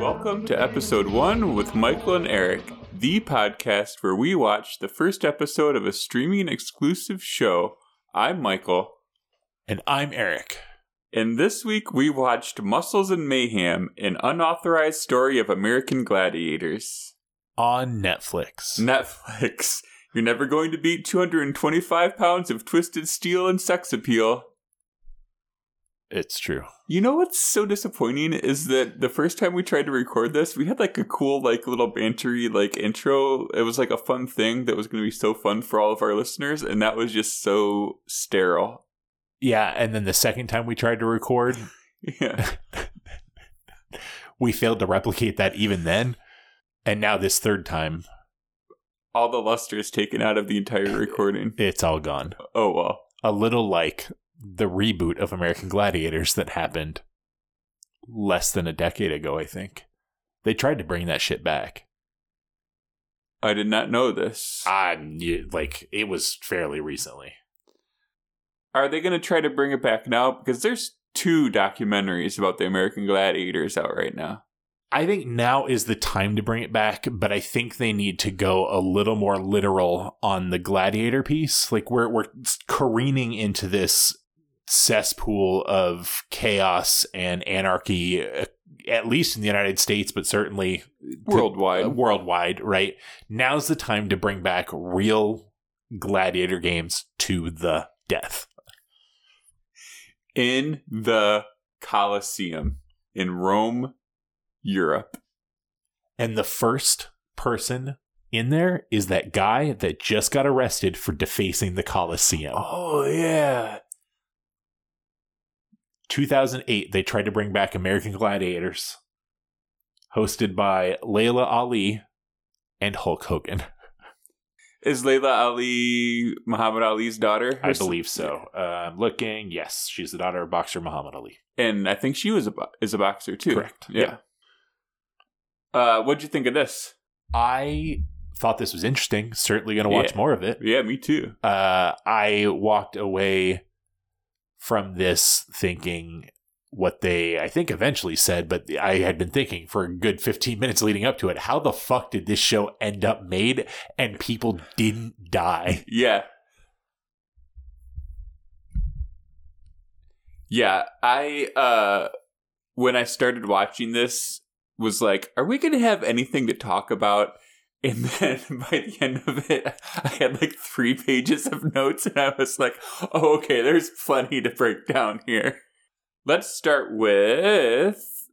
Welcome to episode one with Michael and Eric, the podcast where we watch the first episode of a streaming exclusive show. I'm Michael, And I'm Eric. and this week we watched Muscles and Mayhem, an unauthorized story of American gladiators. On Netflix. Netflix. You're never going to beat 225 pounds of twisted steel and sex appeal. It's true. You know what's so disappointing is that the first time we tried to record this, we had like a cool, like little bantery, like intro. It was like a fun thing that was going to be so fun for all of our listeners, and that was just so sterile. Yeah, and then the second time we tried to record, Yeah, we failed to replicate that even then. And now this third time, all the luster is taken out of the entire recording. it's all gone. Oh well. A little like the reboot of American Gladiators that happened less than a decade ago, I think. They tried to bring that shit back. I did not know this. Y- like it was fairly recently. Are they going to try to bring it back now? Because there's two documentaries about the American gladiators out right now. I think now is the time to bring it back, but I think they need to go a little more literal on the gladiator piece. Like we're we're careening into this cesspool of chaos and anarchy, uh, at least in the United States, but certainly to- Worldwide. uh, worldwide. Right now's the time to bring back real gladiator games to the death. in the Colosseum in Rome, Europe. And the first person in there is that guy that just got arrested for defacing the Colosseum. Oh yeah. 2008, they tried to bring back American Gladiators, hosted by Laila Ali and Hulk Hogan. Is Laila Ali Muhammad Ali's daughter? I believe so. Uh, I'm looking. Yes, she's the daughter of boxer Muhammad Ali. And I think she was a bo- is a boxer too. Correct. Yeah. Uh, what'd you think of this? I thought this was interesting. Certainly going to watch Yeah. more of it. Yeah, me too. uh, I walked away from this thinking what they, I think, eventually said, but I had been thinking for a good 15 minutes leading up to it. How the fuck did this show end up made and people didn't die? Yeah. Yeah, I uh when I started watching this was like, are we going to have anything to talk about? And then by the end of it, I had like 3 pages of notes and I was like, "Oh, okay, there's plenty to break down here." Let's start with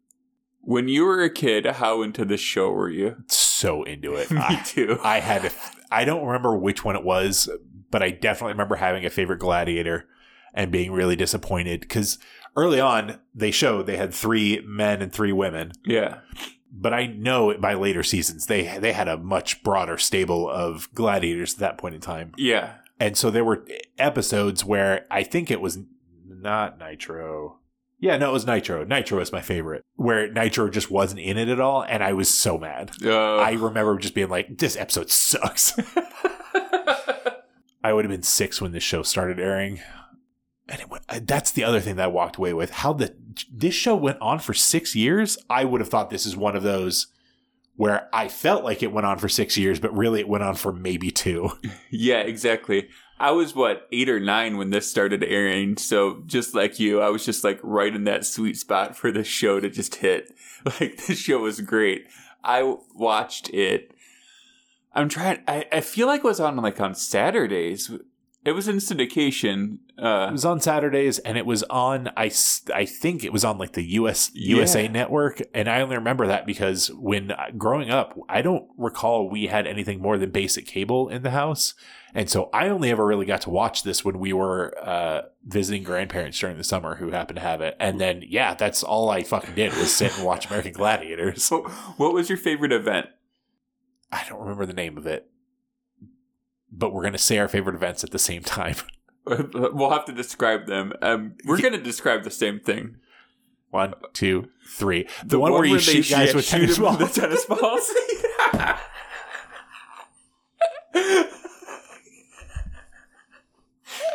when you were a kid, how into this show were you? So into it. Me I, too. I had, I don't remember which one it was, but I definitely remember having a favorite gladiator and being really disappointed because early on they showed they had three men and three women. yeah. But I know by later seasons they they had a much broader stable of gladiators at that point in time, Yeah. and so there were episodes where I think it was not Nitro. Yeah, no, it was Nitro. Nitro is my favorite, where Nitro just wasn't in it at all, and I was so mad. Uh, I remember just being like, "This episode sucks." I would have been six when this show started airing, and it went, that's the other thing that I walked away with. How the this show went on for six years. I would have thought this is one of those where I felt like it went on for six years, but really it went on for maybe two. Yeah, exactly. I was what eight or nine when this started airing, so just like you, I was just like right in that sweet spot for the show to just hit. Like this show was great. I watched it. I'm trying. I, I feel like it was on like on Saturdays. It was in syndication. It Uh, was on Saturdays, and it was on. I, I think it was on like the US USA Yeah. network, and I only remember that because when uh, growing up, I don't recall we had anything more than basic cable in the house, and so I only ever really got to watch this when we were uh, visiting grandparents during the summer who happened to have it, and then yeah, that's all I fucking did was sit and watch American Gladiators. so, what was your favorite event? I don't remember the name of it, but we're gonna say our favorite events at the same time. We'll have to describe them. Um, we're going to describe the same thing. One, two, three. The, one, where you shoot guys yeah, with shoot tennis them with the tennis balls.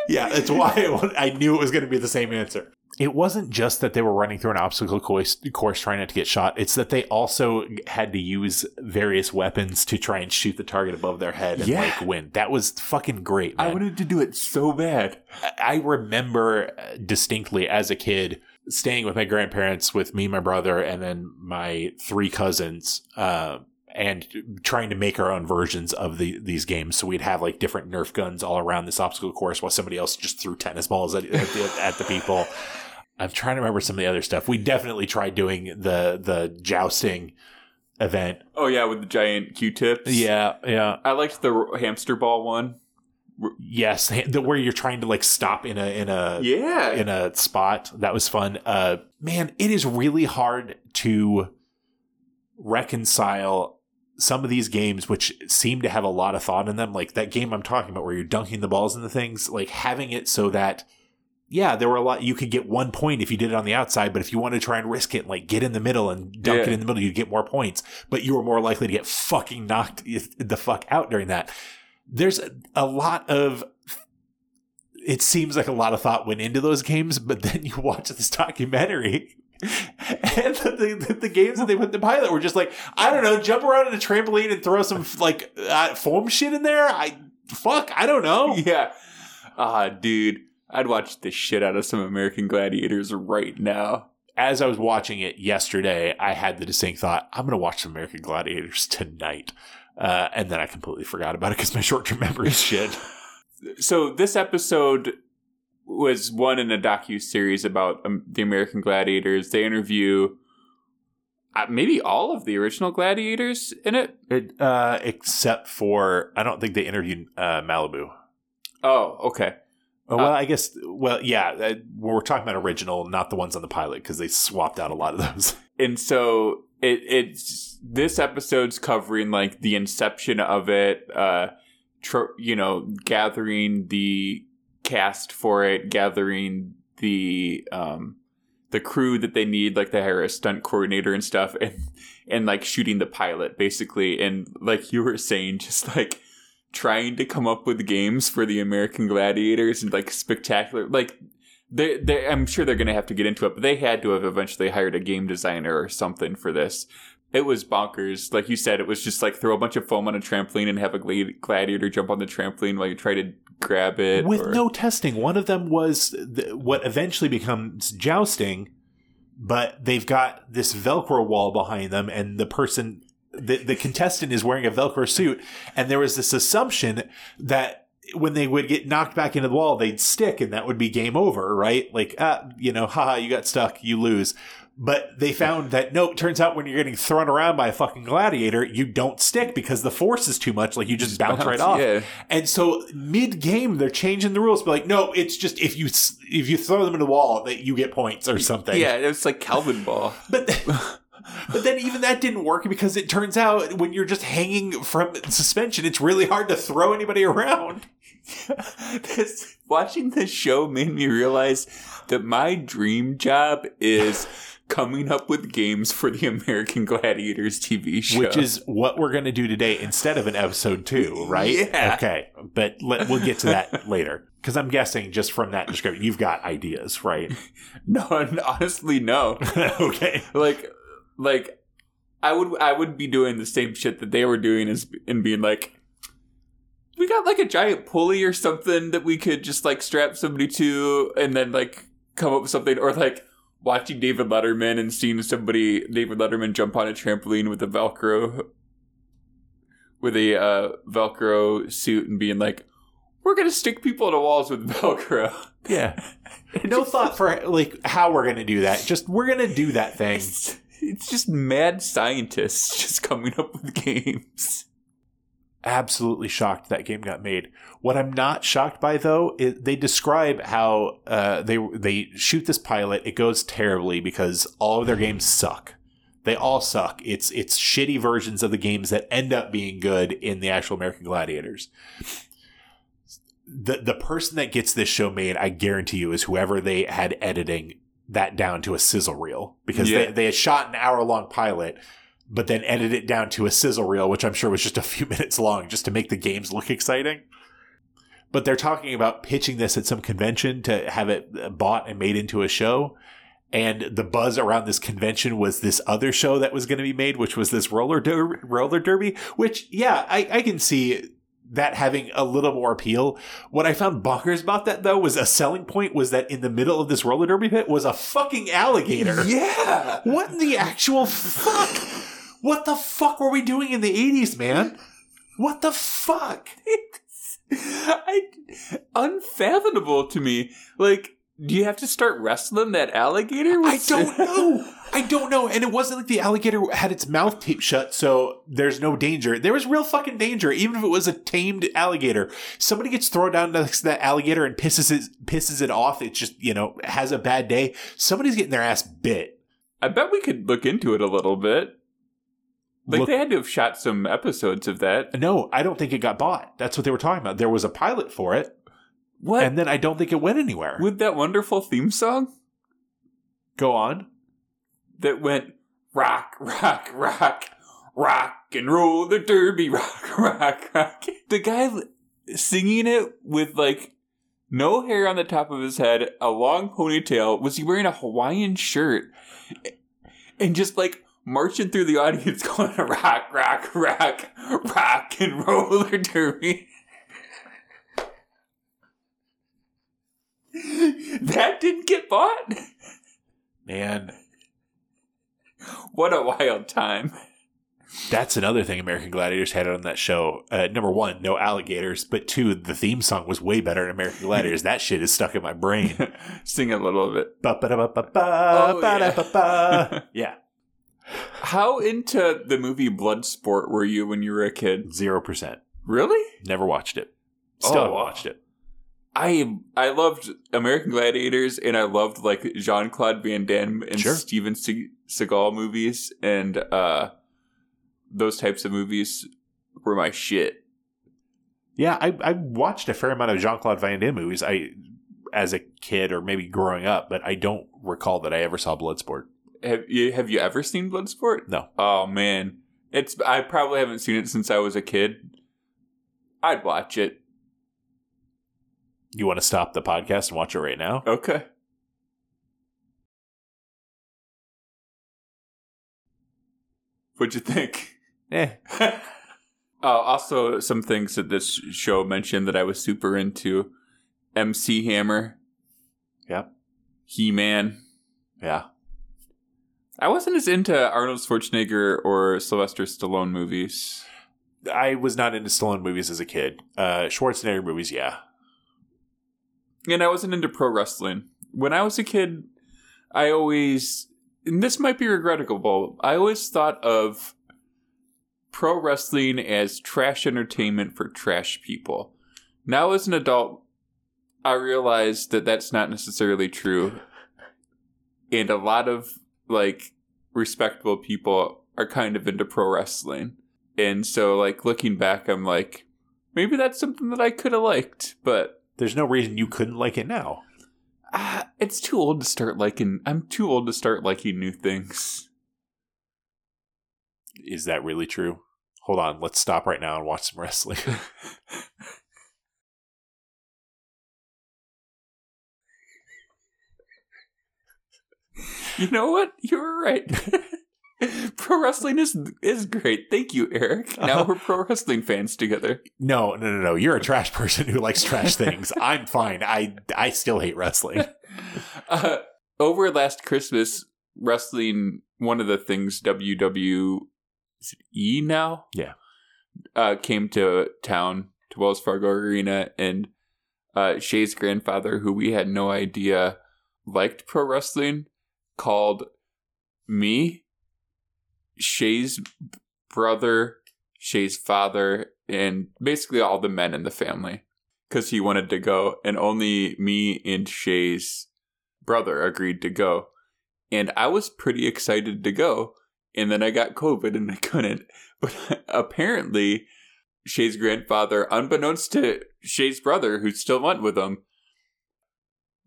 yeah, that's why I knew it was going to be the same answer. It wasn't just that they were running through an obstacle course, course trying not to get shot. It's that they also had to use various weapons to try and shoot the target above their head and Yeah. like win. That was fucking great. I wanted to do it so bad. I remember uh, distinctly as a kid staying with my grandparents with me, my brother, and then my three cousins, uh, and trying to make our own versions of the these games. So we'd have like different Nerf guns all around this obstacle course, while somebody else just threw tennis balls at, at, the, at the people. I'm trying to remember some of the other stuff. We definitely tried doing the the jousting event. Oh yeah, with the giant Q-tips. Yeah, yeah. I liked the hamster ball one. Yes, the, where you're trying to like stop in a in a Yeah. in a spot. That was fun. Uh, man, it is really hard to reconcile some of these games, which seem to have a lot of thought in them. Like that game I'm talking about, where you're dunking the balls into things, like having it so that, yeah, there were a lot. You could get one point if you did it on the outside, but if you want to try and risk it, like get in the middle and dunk it in the middle, you'd get more points. But you were more likely to get fucking knocked the fuck out during that. There's a, a lot of it seems like a lot of thought went into those games, but then you watch this documentary. And the, the, the games that they put in the pilot were just like, I don't know, jump around in a trampoline and throw some like uh, foam shit in there. I fuck, I don't know. Yeah. Ah, dude. I'd watch the shit out of some American Gladiators right now. As I was watching it yesterday, I had the distinct thought, I'm going to watch some American Gladiators tonight. Uh, and then I completely forgot about it because my short term memory is shit. So this episode was one in a docu series about um, the American Gladiators. They interview uh, maybe all of the original gladiators in it. It, uh, except for, I don't think they interviewed uh, Malibu. Oh, okay. Oh, well, I guess. Well, yeah, uh, we're talking about original, not the ones on the pilot, because they swapped out a lot of those. and so it it's this episode's covering like the inception of it uh tr- you know gathering the cast for it gathering the um the crew that they need like they hire a stunt coordinator and stuff and and like shooting the pilot basically and like you were saying just like trying to come up with games for the American Gladiators and like spectacular like they, they, I'm sure they're going to have to get into it, but they had to have eventually hired a game designer or something for this. It was bonkers. Like you said, it was just like throw a bunch of foam on a trampoline and have a gladiator jump on the trampoline while you try to grab it. With or- no testing. One of them was the, what eventually becomes jousting, but they've got this Velcro wall behind them, and the person, the, the contestant is wearing a Velcro suit, and there was this assumption that when they would get knocked back into the wall, they'd stick, and that would be game over, right? Like, ah, you know, haha, you got stuck, you lose. But they found that no, it turns out when you're getting thrown around by a fucking gladiator, you don't stick because the force is too much. Like you just, bounce, right off. Yeah. And so mid game, they're changing the rules. But like, no, it's just if you if you throw them in the wall, that you get points or something. Yeah, it was like Calvinball. But but then even that didn't work because it turns out when you're just hanging from suspension, it's really hard to throw anybody around. this, watching this show made me realize that my dream job is coming up with games for the American Gladiators TV show. Which is what we're going to do today instead of an episode two, right? Yeah. Okay, but let, we'll get to that later because I'm guessing just from that description, you've got ideas, right? no, honestly, no. okay. like like I would I would be doing the same shit that they were doing as and being like we got like a giant pulley or something that we could just like strap somebody to and then like come up with something or like watching David Letterman and seeing somebody David Letterman jump on a trampoline with a velcro with a uh, velcro suit and being like we're going to stick people to walls with velcro. Yeah. No thought for like how we're going to do that. Just we're going to do that thing. It's, just mad scientists just coming up with games. absolutely shocked that game got made. What I'm not shocked by though is they describe how uh, they they shoot this pilot. It goes terribly because all of their games suck. They all suck. It's it's shitty versions of the games that end up being good in the actual American Gladiators. The the person that gets this show made, I guarantee you, is whoever they had editing that down to a sizzle reel because Yeah. they, they had shot an hour long pilot but then edit it down to a sizzle reel, which I'm sure was just a few minutes long just to make the games look exciting. but they're talking about pitching this at some convention to have it bought and made into a show. And the buzz around this convention was this other show that was going to be made, which was this roller der- roller derby. Which, yeah, I, I can see that having a little more appeal. What I found bonkers about that though was a selling point was that in the middle of this roller derby pit was a fucking alligator. Yeah. What in the actual fuck? What the fuck were we doing in the 80s, man? What the fuck? I unfathomable to me. Like, do you have to start wrestling that alligator? I don't know. I don't know. And it wasn't like the alligator had its mouth taped shut, so there's no danger. There was real fucking danger, even if it was a tamed alligator. Somebody gets thrown down next to that alligator and pisses it pisses it off. It just, you know, has a bad day. Somebody's getting their ass bit. I bet we could look into it a little bit. Like Look- they had to have shot some episodes of that. No, I don't think it got bought. That's what they were talking about. There was a pilot for it, What and then I don't think it went anywhere. with that wonderful theme song Go on. That went rock, rock, rock, rock and roll the derby, rock, rock, rock. The guy singing it with like no hair on the top of his head, a long ponytail. Was he wearing a Hawaiian shirt? And just like marching through the audience going rock, rock, rock, rock and roller derby. that didn't get bought? Man, What a wild time. That's another thing American Gladiators had on that show. Uh, number one, no alligators, but two, the theme song was way better in American Gladiators. that shit is stuck in my brain. Sing a little bit. Ba-ba-da-ba-ba-ba, Oh, yeah, How into the movie Bloodsport were you when you were a kid? zero percent. Really? Never watched it. Still Oh. watched it. I I loved American Gladiators and I loved like Jean Claude Van Damme and Sure. Steven Se- Seagal movies and uh those types of movies were my shit. Yeah, I, I watched a fair amount of Jean Claude Van Damme movies. I as a kid or maybe growing up, but I don't recall that I ever saw Bloodsport. Have you have you ever seen Bloodsport? No. Oh man, it's I probably haven't seen it since I was a kid. I'd watch it. You want to stop the podcast and watch it right now? Okay. What'd you think? Eh. uh, also, some things that this show mentioned that I was super into: MC Hammer, Yep. He Man. Yeah. I wasn't as into Arnold Schwarzenegger or Sylvester Stallone movies. I was not into Stallone movies as a kid. Uh, Schwarzenegger movies, yeah. And I wasn't into pro wrestling. When I was a kid, I always, and this might be regrettable, I always thought of pro wrestling as trash entertainment for trash people. Now, as an adult, I realize that that's not necessarily true. And a lot of, like, respectable people are kind of into pro wrestling. And so, like, looking back, I'm like, maybe that's something that I could have liked, but There's no reason you couldn't like it now. Ah, it's too old to start liking. I'm too old to start liking new things. Is that really true? Hold on, let's stop right now and watch some wrestling. You know what? You were right. pro wrestling is is great. Thank you, Eric. Now Uh-huh. we're pro wrestling fans together. no, no, no, no. You're a trash person who likes trash things. I'm fine. I I still hate wrestling. Uh, over last Christmas, wrestling. One of the things WWE now, Yeah. uh, came to town to Wells Fargo Arena, and uh, Shay's grandfather, who we had no idea liked pro wrestling, called me, Shay's brother, Shay's father, and basically all the men in the family because he wanted to go, and only me and Shay's brother agreed to go. And I was pretty excited to go, and then I got COVID and I couldn't. But apparently, Shay's grandfather, unbeknownst to Shay's brother, who still went with him,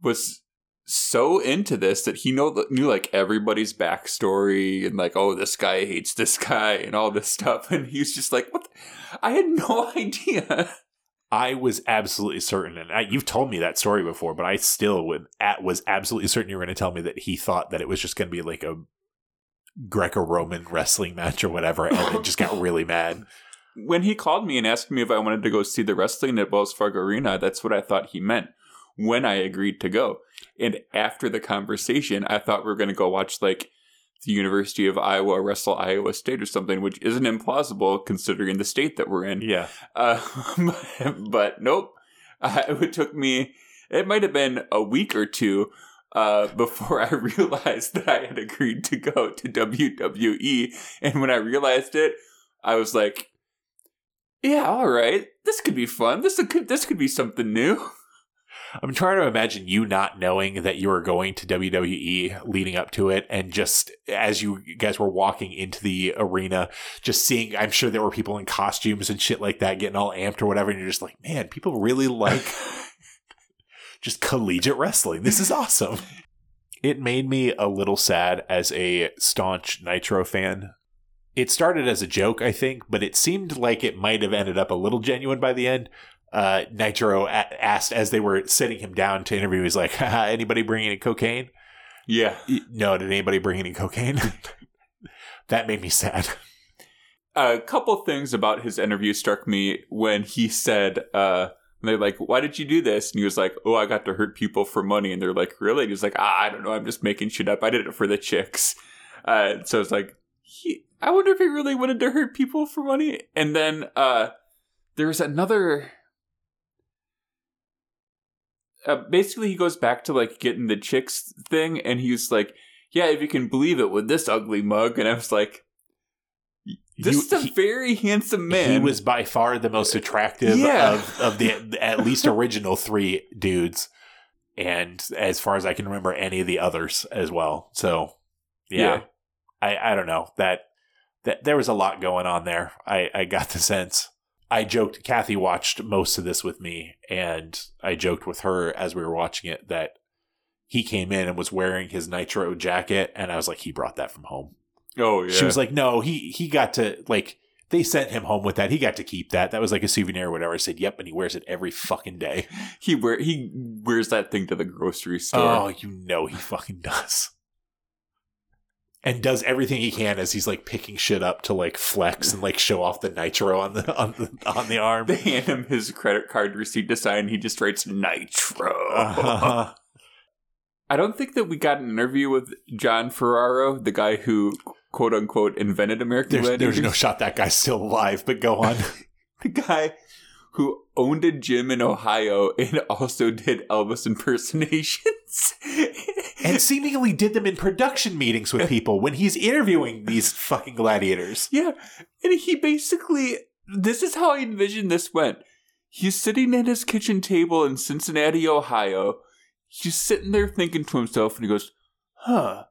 was so into this that he know, knew like everybody's backstory and like, oh, this guy hates this guy and all this stuff. And he was just like, what? the- I had no idea. I was absolutely certain, and I, you've told me that story before, but I still would at, was absolutely certain you were going to tell me that he thought that it was just going to be like a Greco-Roman wrestling match or whatever, and then just got really mad. When he called me and asked me if I wanted to go see the wrestling at Wells Fargo Arena, that's what I thought he meant when I agreed to go. And after the conversation, I thought we were going to go watch like the University of Iowa wrestle Iowa State or something, which isn't implausible considering the state that we're in. Yeah. Uh, but nope. Uh, it took me, it might have been a week or two uh, before I realized that I had agreed to go to WWE. And when I realized it, I was like, yeah, all right. This could be fun. This could this could be something new. I'm trying to imagine you not knowing that you were going to WWE leading up to it, and just as you guys were walking into the arena, just seeing, I'm sure there were people in costumes and shit like that getting all amped or whatever, and you're just like, man, people really like just collegiate wrestling. This is awesome. It made me a little sad as a staunch Nitro fan. It started as a joke, I think, but it seemed like it might have ended up a little genuine by the end uh, Nitro a- asked as they were sitting him down to interview, he's like, anybody bring any cocaine? Yeah. No, did anybody bring any cocaine? that made me sad. A couple things about his interview struck me when he said, uh, they're like, why did you do this? And he was like, oh, I got to hurt people for money. And they're like, really? And was like, ah, I don't know. I'm just making shit up. I did it for the chicks. Uh, so it's like, he, I wonder if he really wanted to hurt people for money. And then uh, there's another uh, basically he goes back to like getting the chicks thing and he's like yeah if you can believe it with this ugly mug and i was like this is a he- very handsome man He was by far the most attractive Yeah. of, of the at least original three dudes. And as far as I can remember, any of the others as well. So, yeah, Yeah. I, I don't know that that there was a lot going on there. I, I got the sense. I joked. Kathy watched most of this with me, and I joked with her as we were watching it that he came in and was wearing his nitro jacket, and I was like, he brought that from home. oh yeah She was like, no, he he got to like they sent him home with that. He got to keep that. That was like a souvenir or whatever. I said, yep, and he wears it every fucking day. he wear he wears that thing to the grocery store Oh, you know he fucking does. And does everything he can as he's like picking shit up to like flex and like show off the nitro on the on the on the arm. they hand him his credit card receipt to sign he just writes nitro Uh-huh. i don't think that we got an interview with john ferraro the guy who quote unquote invented american There's, there's no shot that guy's still alive, but go on. the guy who owned a gym in Ohio and also did Elvis impersonations. and seemingly did them in production meetings with people when he's interviewing these fucking gladiators. yeah, and he basically this is how I envision this went. He's sitting at his kitchen table in Cincinnati, Ohio. He's sitting there thinking to himself, and he goes, "Huh."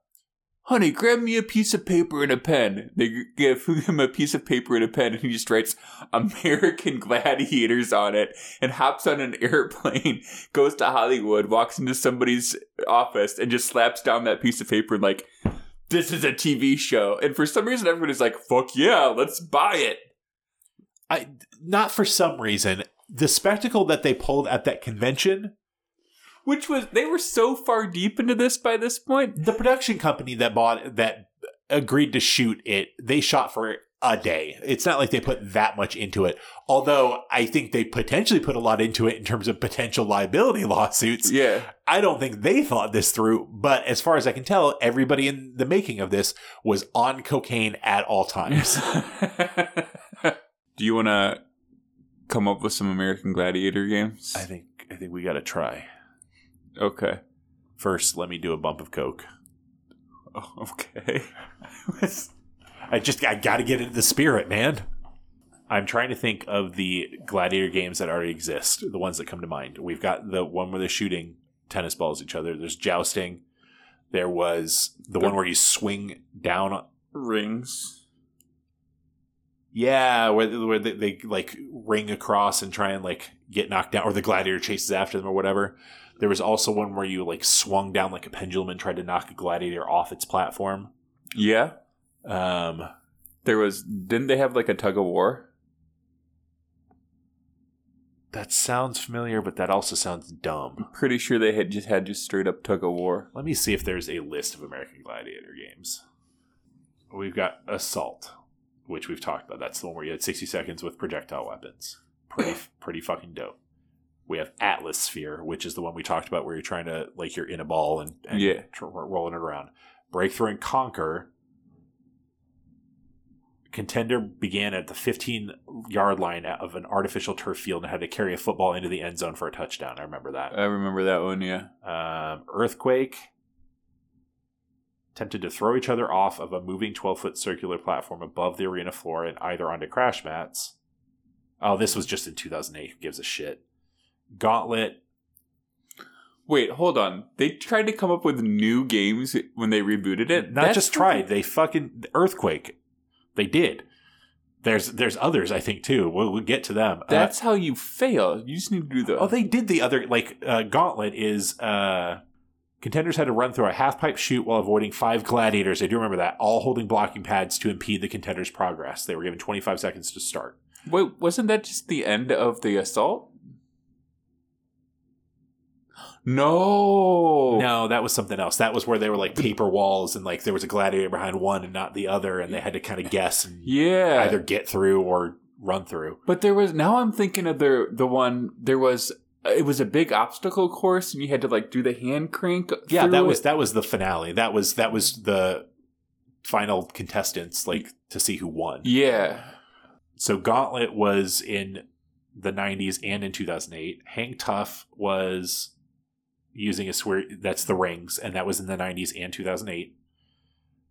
Honey, grab me a piece of paper and a pen. They give him a piece of paper and a pen, and he just writes American Gladiators on it and hops on an airplane, goes to Hollywood, walks into somebody's office, and just slaps down that piece of paper and, like, this is a TV show. And for some reason, everybody's like, fuck yeah, let's buy it. I not for some reason the spectacle that they pulled at that convention. Which was, they were so far deep into this by this point. The production company that bought that agreed to shoot it, they shot for a day. It's not like they put that much into it. Although I think they potentially put a lot into it in terms of potential liability lawsuits. Yeah. I don't think they thought this through, but as far as I can tell, everybody in the making of this was on cocaine at all times. Do you want to come up with some American Gladiator games? I think I think we got to try. Okay. First, let me do a bump of coke. Oh, okay. I just I got to get into the spirit, man. I'm trying to think of the gladiator games that already exist, the ones that come to mind. We've got the one where they're shooting tennis balls at each other. There's jousting. There was the The- one where you swing down. Rings. Yeah, where, where they, they like ring across and try and like get knocked down, or the gladiator chases after them or whatever. There was also one where you like swung down like a pendulum and tried to knock a gladiator off its platform. Yeah. Um, There was, didn't they have like a tug of war? That sounds familiar, but that also sounds dumb. Pretty sure they had just had just straight up tug of war. Let me see if there's a list of American Gladiator games. We've got Assault, which we've talked about. That's the one where you had 60 seconds with projectile weapons. Pretty, pretty fucking dope. We have Atlas Sphere, which is the one we talked about where you're trying to, like, you're in a ball and, and Yeah. tr- rolling it around. Breakthrough and Conquer. Contender began at the 15 yard line of an artificial turf field and had to carry a football into the end zone for a touchdown. I remember that. I remember that one, yeah. Um, earthquake attempted to throw each other off of a moving 12 foot circular platform above the arena floor and either onto crash mats. Oh, this was just in 2008. Who gives a shit? Gauntlet. Wait, hold on. They tried to come up with new games when they rebooted it. Not That's just tried. They fucking earthquake. They did. There's there's others I think too. We'll, we'll get to them. Uh, That's how you fail. You just need to do the. oh, they did the other like uh, Gauntlet is uh, contenders had to run through a half pipe chute while avoiding five gladiators. I do remember that, all holding blocking pads to impede the contenders' progress. They were given 25 seconds to start. Wait, wasn't that just the end of the assault? No. No, that was something else. That was where they were like paper walls and like there was a gladiator behind one and not the other, and they had to kind of guess and Yeah. either get through or run through. But there was now I'm thinking of the the one there was uh, it was a big obstacle course and you had to like do the hand crank. Yeah, that was that was the finale. That was that was the final contestants, like to see who won. Yeah. So Gauntlet was in the 90s and in 2008. Hang Tough was using a swear that's the rings, and that was in the 90s and 2008.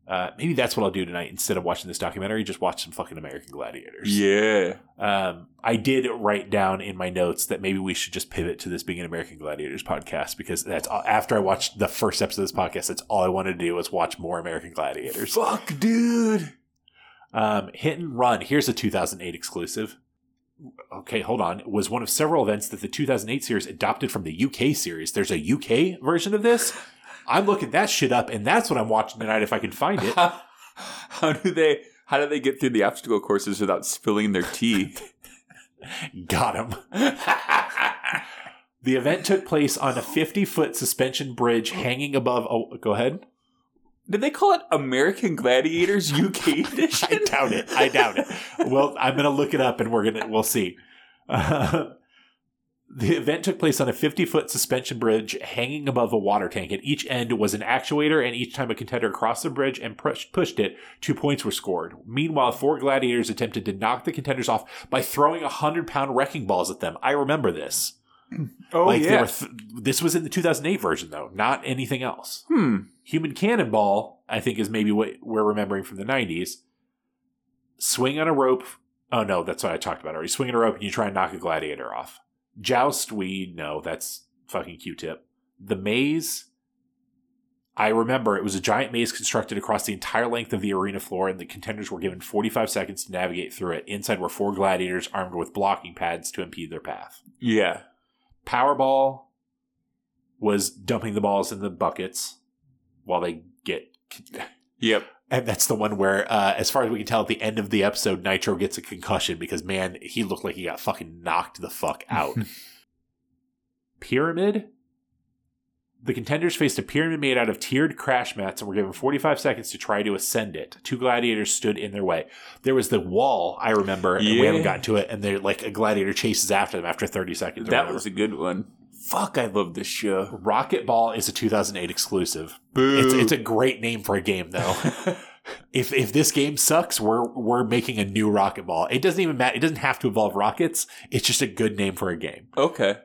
Uh, maybe that's what I'll do tonight instead of watching this documentary. Just watch some fucking American Gladiators. Yeah. Um, I did write down in my notes that maybe we should just pivot to this being an American Gladiators podcast because that's all, after I watched the first episode of this podcast. That's all I wanted to do was watch more American Gladiators. Fuck, dude. Um, Hit and Run. Here's a 2008 exclusive. Okay, hold on. It was one of several events that the 2008 series adopted from the UK series. There's a UK version of this. I'm looking that shit up, and that's what I'm watching tonight if I can find it. How, how do they how do they get through the obstacle courses without spilling their tea? Got him. The event took place on a 50 foot suspension bridge hanging above. Oh, go ahead. Did they call it American Gladiators UK edition? I doubt it. I doubt it. Well, I'm going to look it up and we're going to, we'll see. Uh, the event took place on a 50 foot suspension bridge hanging above a water tank. At each end was an actuator, and each time a contender crossed the bridge and push, pushed it, two points were scored. Meanwhile, four gladiators attempted to knock the contenders off by throwing 100 pound wrecking balls at them. I remember this. Oh like yeah. th- this was in the 2008 version, though, not anything else. hmm. Human Cannonball, I think, is maybe what we're remembering from the 90s. Swing on a rope. Oh, no, that's what I talked about already. Swing on a rope and you try and knock a gladiator off. Joust, we know that's fucking Q tip. The maze, I remember it was a giant maze constructed across the entire length of the arena floor, and the contenders were given 45 seconds to navigate through it. Inside were four gladiators armed with blocking pads to impede their path. Yeah. Powerball was dumping the balls in the buckets while they get. Yep. And that's the one where, uh, as far as we can tell, at the end of the episode, Nitro gets a concussion because, man, he looked like he got fucking knocked the fuck out. pyramid. The contenders faced a pyramid made out of tiered crash mats and were given 45 seconds to try to ascend it. Two gladiators stood in their way. There was the wall, I remember, and we haven't gotten to it, and they're like a gladiator chases after them after 30 seconds. or That whatever. was a good one. Fuck, I love this show. Rocket Ball is a 2008 exclusive. Boo. It's, it's a great name for a game, though. if if this game sucks, we're we're making a new Rocket Ball. It doesn't even matter. It doesn't have to involve rockets. It's just a good name for a game. okay.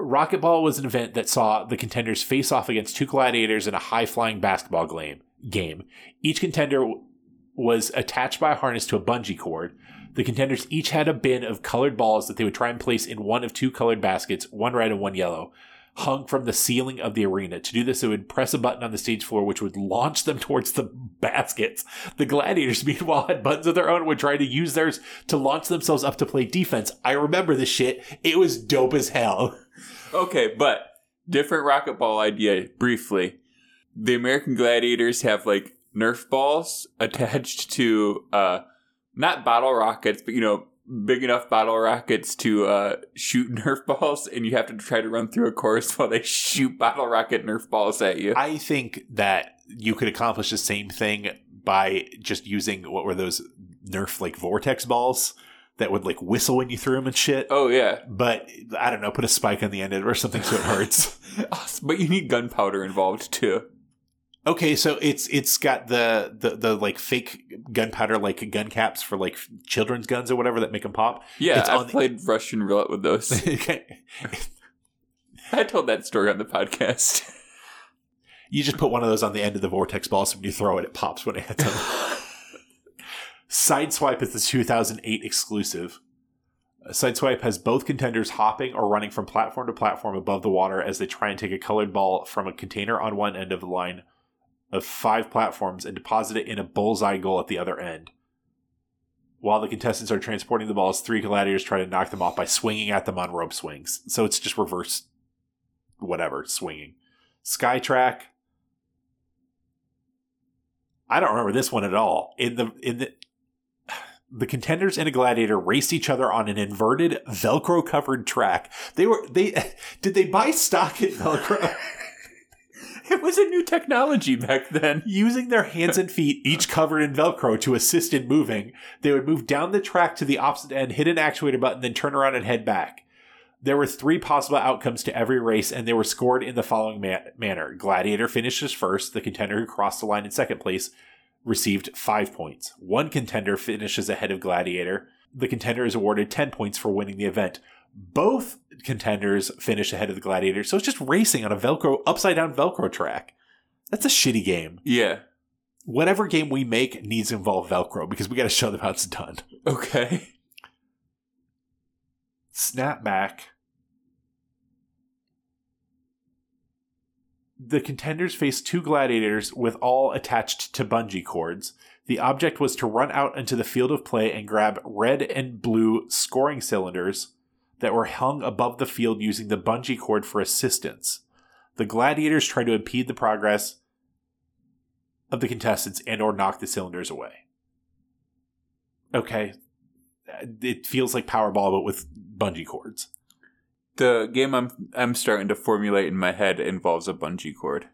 Rocket Ball was an event that saw the contenders face off against two gladiators in a high flying basketball game. Game. Each contender was attached by a harness to a bungee cord. The contenders each had a bin of colored balls that they would try and place in one of two colored baskets, one red and one yellow, hung from the ceiling of the arena. To do this, they would press a button on the stage floor, which would launch them towards the baskets. The gladiators, meanwhile, had buttons of their own and would try to use theirs to launch themselves up to play defense. I remember this shit. It was dope as hell. Okay, but different rocket ball idea briefly. The American Gladiators have like Nerf balls attached to uh not bottle rockets, but you know, big enough bottle rockets to uh, shoot Nerf balls, and you have to try to run through a course while they shoot bottle rocket Nerf balls at you. I think that you could accomplish the same thing by just using what were those Nerf like vortex balls that would like whistle when you threw them and shit. oh yeah, But I don't know, put a spike on the end of it or something so it hurts. but you need gunpowder involved too. okay, so it's it's got the, the the like fake gunpowder like gun caps for like children's guns or whatever that make them pop. Yeah, It's I've the- played Russian roulette with those. Okay. I told that story on the podcast. You just put one of those on the end of the vortex ball, so when you throw it, it pops when it hits them. Sideswipe is the 2008 exclusive. Uh, Sideswipe has both contenders hopping or running from platform to platform above the water as they try and take a colored ball from a container on one end of the line of five platforms and deposit it in a bullseye goal at the other end. While the contestants are transporting the balls, three gladiators try to knock them off by swinging at them on rope swings. So it's just reverse, whatever, swinging. Skytrack. I don't remember this one at all. In the in the the contenders and a gladiator raced each other on an inverted velcro covered track. They were they did they buy stock in velcro it was a new technology back then. using their hands and feet each covered in velcro to assist in moving. They would move down the track to the opposite end, hit an actuator button, then turn around and head back. There were three possible outcomes to every race, and they were scored in the following ma- manner. Gladiator finishes first. The contender who crossed the line in second place received five points. One contender finishes ahead of Gladiator. The contender is awarded 10 points for winning the event. Both contenders finish ahead of the Gladiator, so it's just racing on a Velcro, upside down Velcro track. That's a shitty game. Yeah. Whatever game we make needs to involve Velcro because we got to show them how it's done. Okay. Snapback. The contenders faced two gladiators with all attached to bungee cords. The object was to run out into the field of play and grab red and blue scoring cylinders that were hung above the field using the bungee cord for assistance. The gladiators tried to impede the progress of the contestants and or knock the cylinders away. Okay. It feels like Powerball but with bungee cords. The game I'm I'm starting to formulate in my head involves a bungee cord.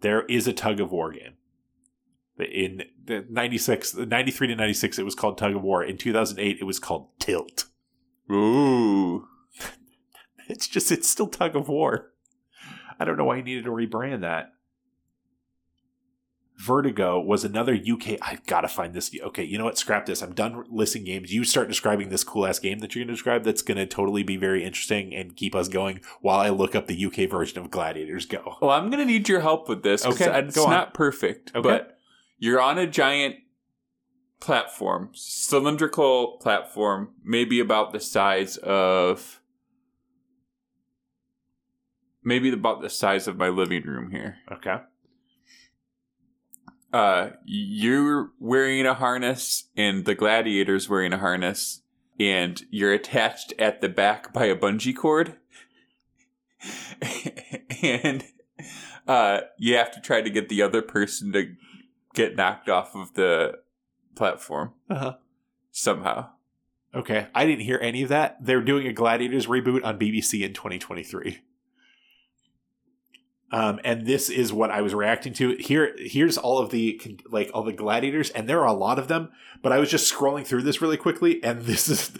there is a tug of war game. In the 96, 93 to 96, it was called Tug of War. In 2008, it was called Tilt. Ooh. It's just, it's still Tug of War. I don't know why you needed to rebrand that. Vertigo was another UK. I've got to find this. Okay, you know what? Scrap this. I'm done listing games. You start describing this cool ass game that you're going to describe that's going to totally be very interesting and keep us going while I look up the UK version of Gladiators Go. Well, I'm gonna need your help with this. Okay, it's go on. not perfect, Okay. but you're on a giant platform, cylindrical platform, maybe about the size of, maybe about the size of my living room here. Okay. Uh you're wearing a harness and the gladiator's wearing a harness and you're attached at the back by a bungee cord and uh you have to try to get the other person to get knocked off of the platform Uh-huh. somehow Okay, I didn't hear any of that. They're doing a Gladiators reboot on BBC in 2023. Um, and this is what I was reacting to. Here, here's all of the like all the gladiators, and there are a lot of them. But I was just scrolling through this really quickly, and this is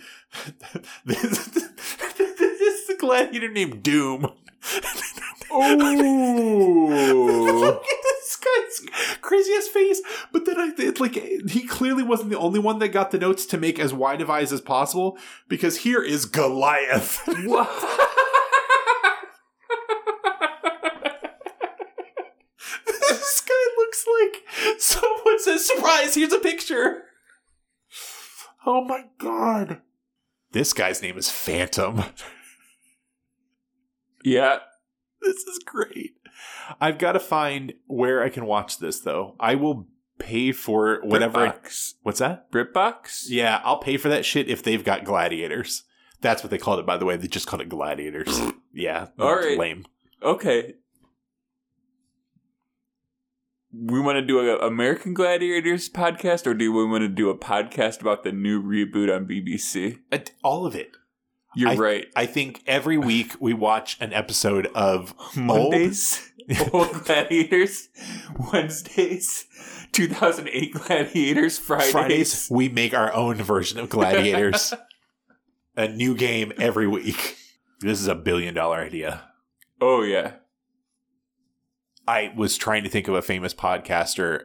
this, this is the gladiator named Doom. oh Look at this guy's crazy ass face. But then I it, like he clearly wasn't the only one that got the notes to make as wide of eyes as possible because here is Goliath. this looks like someone says, "Surprise! Here's a picture." Oh my god! This guy's name is Phantom. yeah This is great. I've got to find where I can watch this though. I will pay for whatever. Britbox. what's that? Britbox? Yeah, I'll pay for that shit if they've got gladiators. That's what they called it, by the way. They just called it gladiators. yeah, All right. lame. Okay. We want to do a American Gladiators podcast, or do we want to do a podcast about the new reboot on BBC? Uh, All of it. You're I- right. I think every week we watch an episode of Mondays, old Gladiators. Wednesdays, 2008 Gladiators. Fridays, Fridays. We make our own version of Gladiators. a new game every week. This is a billion dollar idea. Oh yeah. I was trying to think of a famous podcaster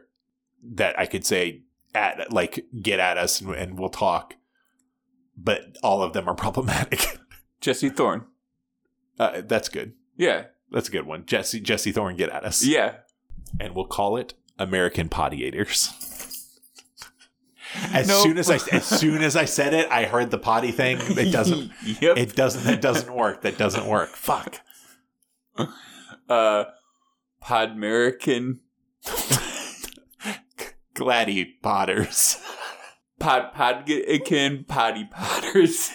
that I could say at like get at us and, and we'll talk, but all of them are problematic. Jesse Thorn. Uh, that's good. Yeah. That's a good one. Jesse Jesse Thorn, get at us. Yeah. and we'll call it American Pottyators. As Nope. soon as I as soon as I said it, I heard the potty thing. It doesn't. yep. It doesn't. That doesn't work. That doesn't work. Fuck. uh, Podmerican. Gladdy Potters. Pod Podgican Potty Potters.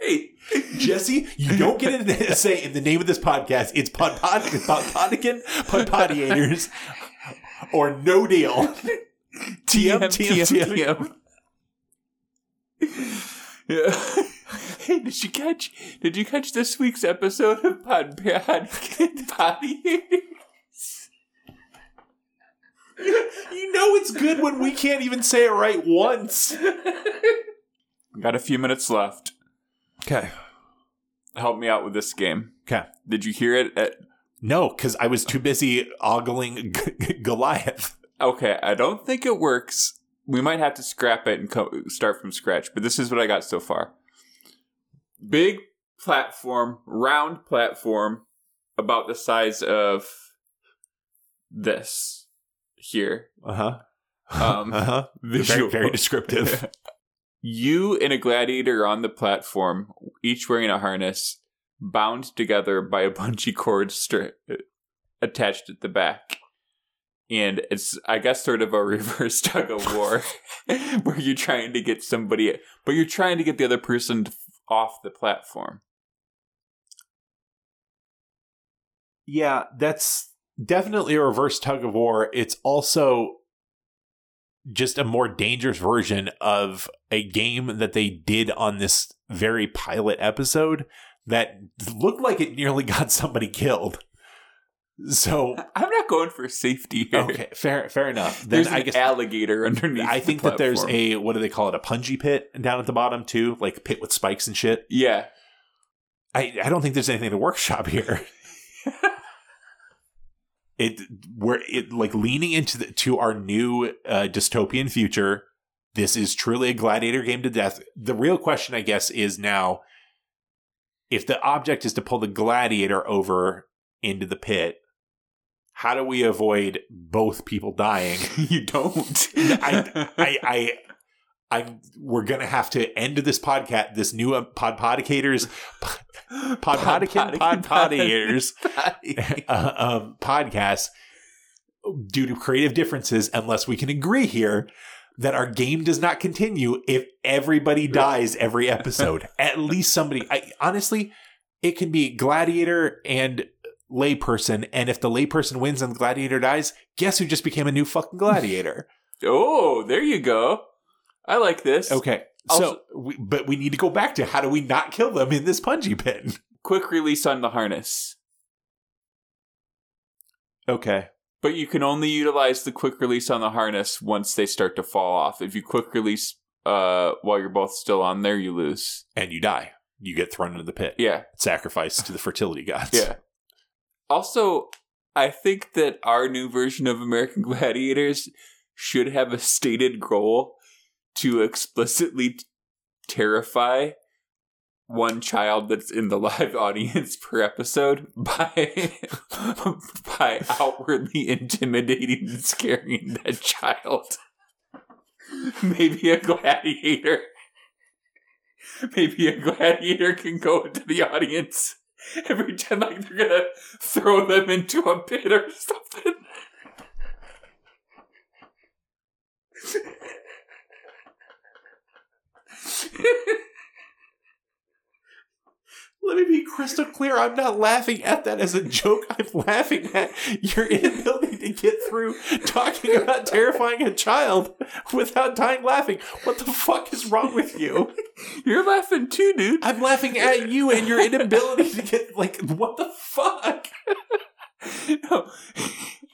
hey. Jesse, you don't get to say in the name of this podcast. It's Pod Pod Pod Podican Pod Pottyators, or no deal. TM TM TM. Yeah. Hey, did you catch? Did you catch this week's episode of Pod Potty? You know it's good when we can't even say it right once. Got a few minutes left. Okay. Help me out with this game. Okay. Did you hear it? At, No, because I was too busy ogling G- G- Goliath. okay, I don't think it works. We might have to scrap it and co- start from scratch. But this is what I got so far. Big platform, round platform, about the size of this here. Uh huh. Um, uh huh. Very, visual. very descriptive. You and a gladiator on the platform, each wearing a harness, bound together by a bungee cord stri- attached at the back. And it's, I guess, sort of a reverse tug of war where you're trying to get somebody, but you're trying to get the other person to- off the platform. yeah, that's definitely a reverse tug of war. It's also just a more dangerous version of a game that they did on this very pilot episode that looked like it nearly got somebody killed. So I'm not going for safety here. okay, fair fair enough. Then There's I an guess alligator underneath. I the think that there's a what do they call it? A punji pit down at the bottom too, like a pit with spikes and shit. Yeah. I I don't think there's anything to workshop here. it we're it like leaning into the to our new uh, dystopian future. This is truly a gladiator game to death. The real question, I guess, is now if the object is to pull the gladiator over into the pit. How do we avoid both people dying? you don't. I, I, I, I, we're gonna have to end this podcast, this new uh, pod podicators, pod podican, pod podiators, uh, um, podcast due to creative differences, unless we can agree here that our game does not continue if everybody dies every episode. At least somebody. I honestly, it can be gladiator and layperson, and if the layperson wins and the gladiator dies, guess who just became a new fucking gladiator? Oh, there you go. I like this. Okay. Also- so, we, but we need to go back to how do we not kill them in this punji pit? Quick release on the harness. Okay. But you can only utilize the quick release on the harness once they start to fall off. If you quick release uh, while you're both still on there, you lose. And you die. You get thrown into the pit. Yeah, Sacrificed to the fertility gods. yeah. Also, I think that our new version of American Gladiators should have a stated goal to explicitly t- terrify one child that's in the live audience per episode by by outwardly intimidating and scaring that child. Maybe a gladiator. Maybe a gladiator can go into the audience and pretend like they're gonna throw them into a pit or something. Let me be crystal clear. I'm not laughing at that as a joke. I'm laughing at your inability to get through talking about terrifying a child without dying laughing. What the fuck is wrong with you? You're laughing too, dude. I'm laughing at you and your inability to get like what the fuck? No.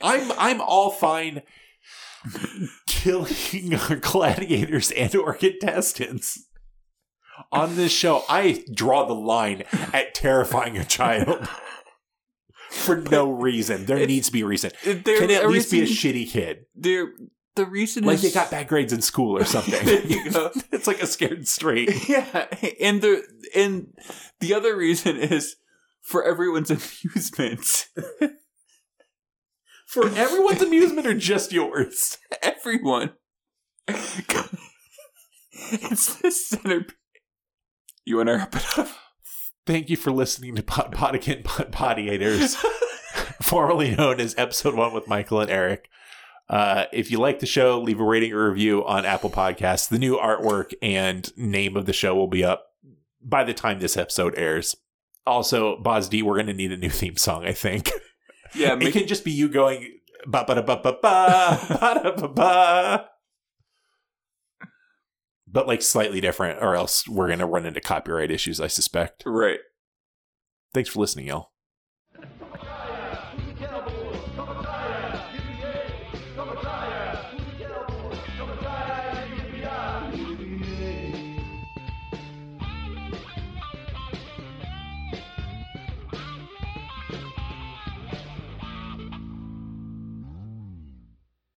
I'm I'm all fine killing gladiators and or contestants. On this show, I draw the line at terrifying a child. For no reason. There needs to be a reason. There, Can it at least be a shitty kid? there, the reason Like is they got bad grades in school or something. There you go. it's like a scared straight. Yeah, and the and the other reason is for everyone's amusement. For everyone's amusement or just yours? Everyone. it's the center. You want to wrap it up? Thank you for listening to Pod Podicant Pod Podiators, formerly known as Episode One with Michael and Eric. Uh, if you like the show, leave a rating or review on Apple Podcasts. The new artwork and name of the show will be up by the time this episode airs. Also, Boz D, we're going to need a new theme song, I think. Yeah, it can just be you going ba ba da ba ba ba ba da ba ba. But like slightly different, or else we're going to run into copyright issues, I suspect. right. Thanks for listening, y'all.